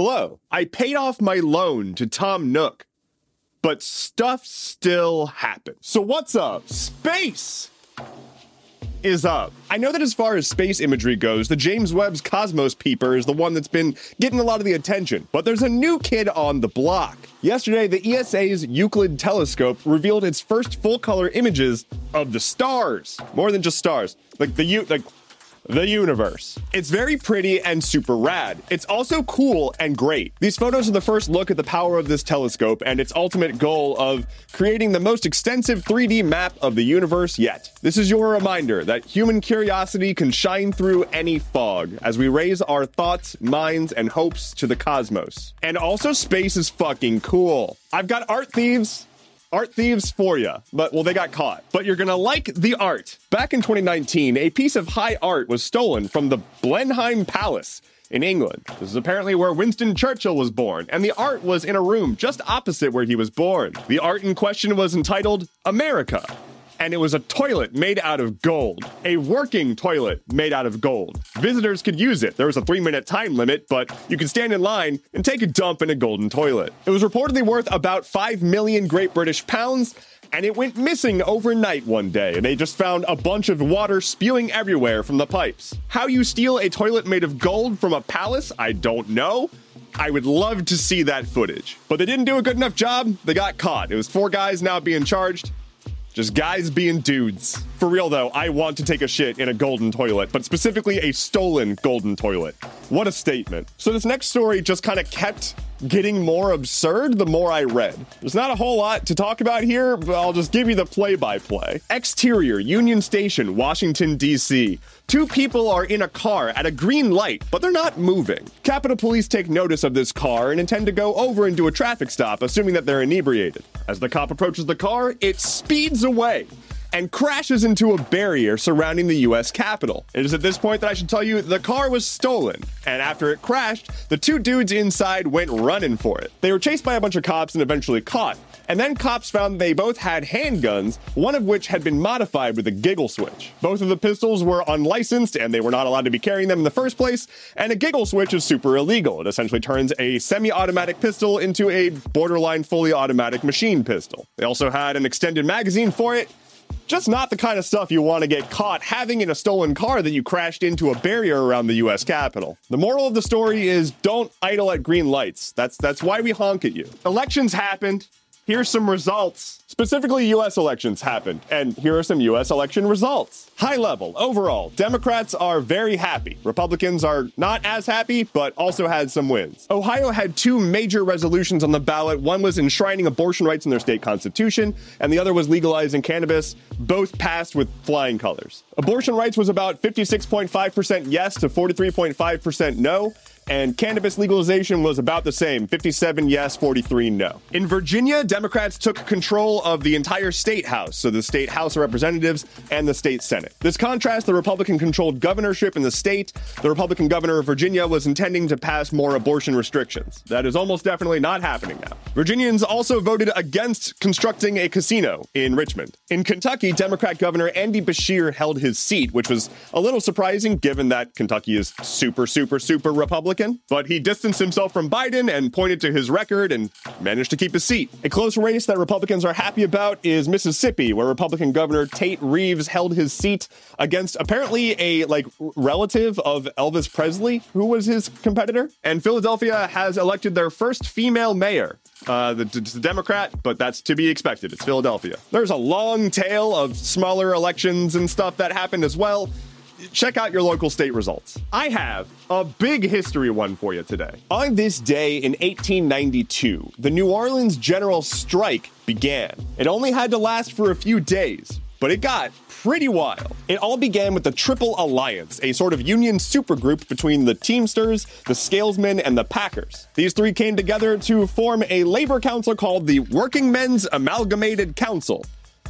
Hello. I paid off my loan to Tom Nook, but stuff still happens. So what's up? Space is up. I know that as far as space imagery goes, the James Webb's Cosmos Peeper is the one that's been getting a lot of the attention, but there's a new kid on the block. Yesterday, the ESA's Euclid telescope revealed its first full color images of the stars. More than just stars. Like the U like the universe. It's very pretty and super rad. It's also cool and great. These photos are the first look at the power of this telescope and its ultimate goal of creating the most extensive 3D map of the universe yet. This is your reminder that human curiosity can shine through any fog as we raise our thoughts, minds, and hopes to the cosmos. And also, space is fucking cool. I've got art thieves art thieves for you, but well, they got caught. But you're gonna like the art. Back in 2019, a piece of high art was stolen from the Blenheim Palace in England. This is apparently where Winston Churchill was born, and the art was in a room just opposite where he was born. The art in question was entitled America and it was a toilet made out of gold. A working toilet made out of gold. Visitors could use it. There was a three minute time limit, but you could stand in line and take a dump in a golden toilet. It was reportedly worth about 5 million Great British pounds. And it went missing overnight one day, and they just found a bunch of water spewing everywhere from the pipes. How you steal a toilet made of gold from a palace, I don't know. I would love to see that footage. But they didn't do a good enough job. They got caught. It was four guys now being charged. Just guys being dudes. For real though, I want to take a shit in a golden toilet, but specifically a stolen golden toilet. What a statement. So this next story just kind of kept getting more absurd the more I read. There's not a whole lot to talk about here, but I'll just give you the play by play. Exterior, Union Station, Washington, D.C. Two people are in a car at a green light, but they're not moving. Capitol Police take notice of this car and intend to go over and do a traffic stop, assuming that they're inebriated. As the cop approaches the car, it speeds away and crashes into a barrier surrounding the US Capitol. It is at this point that I should tell you the car was stolen, and after it crashed, the two dudes inside went running for it. They were chased by a bunch of cops and eventually caught. And then cops found they both had handguns, one of which had been modified with a giggle switch. Both of the pistols were unlicensed and they were not allowed to be carrying them in the first place, and a giggle switch is super illegal. It essentially turns a semi automatic pistol into a borderline fully automatic machine pistol. They also had an extended magazine for it, just not the kind of stuff you want to get caught having in a stolen car that you crashed into a barrier around the US Capitol. The moral of the story is don't idle at green lights. That's that's why we honk at you. Elections happened. Here's some results. Specifically, US elections happened, and here are some US election results. High level, overall, Democrats are very happy. Republicans are not as happy, but also had some wins. Ohio had two major resolutions on the ballot. One was enshrining abortion rights in their state constitution, and the other was legalizing cannabis. Both passed with flying colors. Abortion rights was about 56.5% yes to 43.5% no and cannabis legalization was about the same 57 yes, 43 no. In Virginia, Democrats took control of the entire state house, so the state House of Representatives and the state Senate. This contrasts the Republican controlled governorship in the state. The Republican governor of Virginia was intending to pass more abortion restrictions. That is almost definitely not happening now. Virginians also voted against constructing a casino in Richmond. In Kentucky, Democrat Governor Andy Beshear held his seat, which was a little surprising given that Kentucky is super, super, super Republican. Republican, but he distanced himself from Biden and pointed to his record and managed to keep his seat. A close race that Republicans are happy about is Mississippi, where Republican Governor Tate Reeves held his seat against apparently a like relative of Elvis Presley, who was his competitor. And Philadelphia has elected their first female mayor. Uh, the, the Democrat, but that's to be expected. It's Philadelphia. There's a long tail of smaller elections and stuff that happened as well check out your local state results. I have a big history one for you today. On this day in 1892, the New Orleans General Strike began. It only had to last for a few days, but it got pretty wild. It all began with the Triple Alliance, a sort of union supergroup between the Teamsters, the Scalesmen, and the Packers. These three came together to form a labor council called the Working Men's Amalgamated Council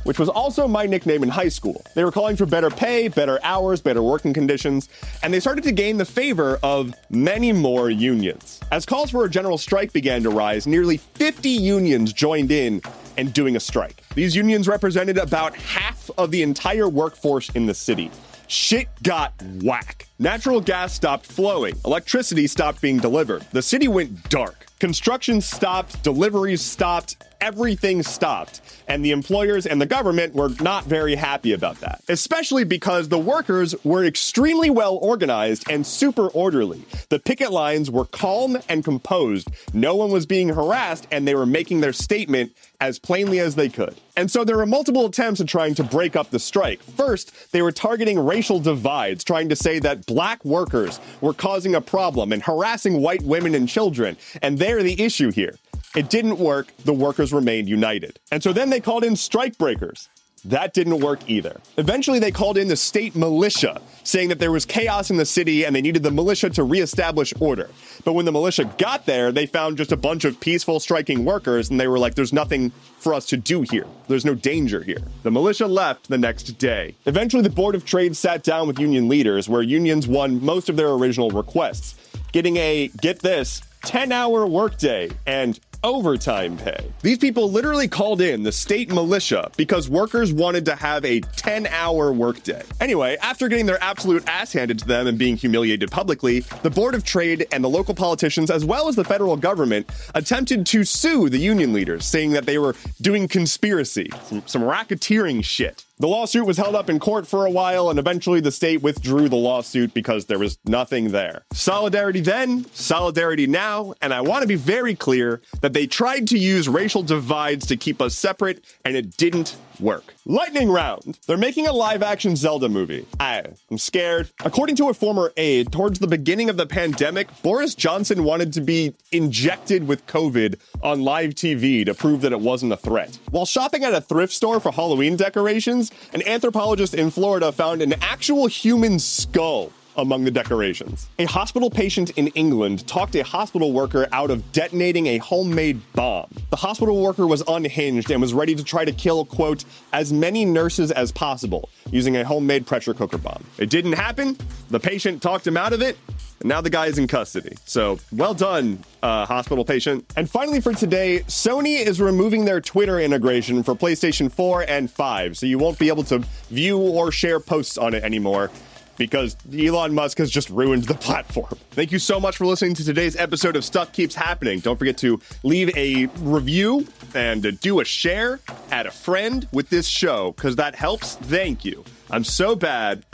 which was also my nickname in high school. They were calling for better pay, better hours, better working conditions, and they started to gain the favor of many more unions. As calls for a general strike began to rise, nearly 50 unions joined in and doing a strike. These unions represented about half of the entire workforce in the city. Shit got whack. Natural gas stopped flowing, electricity stopped being delivered. The city went dark. Construction stopped, deliveries stopped, everything stopped. And the employers and the government were not very happy about that, especially because the workers were extremely well organized and super orderly. The picket lines were calm and composed. No one was being harassed, and they were making their statement as plainly as they could. And so there were multiple attempts at trying to break up the strike. First, they were targeting racial divides, trying to say that black workers were causing a problem and harassing white women and children. And they're the issue here. It didn't work. The workers remained united. And so then they called in strikebreakers. That didn't work either. Eventually, they called in the state militia, saying that there was chaos in the city and they needed the militia to reestablish order. But when the militia got there, they found just a bunch of peaceful striking workers and they were like, there's nothing for us to do here. There's no danger here. The militia left the next day. Eventually, the Board of Trade sat down with union leaders, where unions won most of their original requests, getting a, get this, 10 hour workday and overtime pay. These people literally called in the state militia because workers wanted to have a 10 hour workday. Anyway, after getting their absolute ass handed to them and being humiliated publicly, the Board of Trade and the local politicians, as well as the federal government, attempted to sue the union leaders, saying that they were doing conspiracy, some, some racketeering shit. The lawsuit was held up in court for a while, and eventually the state withdrew the lawsuit because there was nothing there. Solidarity then, solidarity now, and I want to be very clear that they tried to use racial divides to keep us separate, and it didn't work. Lightning round. They're making a live action Zelda movie. I, I'm scared. According to a former aide, towards the beginning of the pandemic, Boris Johnson wanted to be injected with COVID on live TV to prove that it wasn't a threat. While shopping at a thrift store for Halloween decorations, an anthropologist in Florida found an actual human skull among the decorations. A hospital patient in England talked a hospital worker out of detonating a homemade bomb. The hospital worker was unhinged and was ready to try to kill, quote, as many nurses as possible using a homemade pressure cooker bomb. It didn't happen. The patient talked him out of it. And now the guy is in custody. So well done, uh, hospital patient. And finally, for today, Sony is removing their Twitter integration for PlayStation 4 and 5. So you won't be able to view or share posts on it anymore because Elon Musk has just ruined the platform. Thank you so much for listening to today's episode of Stuff Keeps Happening. Don't forget to leave a review and uh, do a share, add a friend with this show because that helps. Thank you. I'm so bad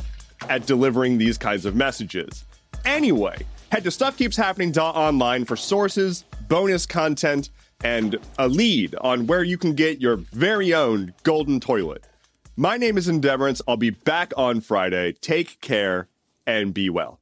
at delivering these kinds of messages. Anyway, head to stuffkeepshappening.online for sources, bonus content, and a lead on where you can get your very own golden toilet. My name is Endeavorance. I'll be back on Friday. Take care and be well.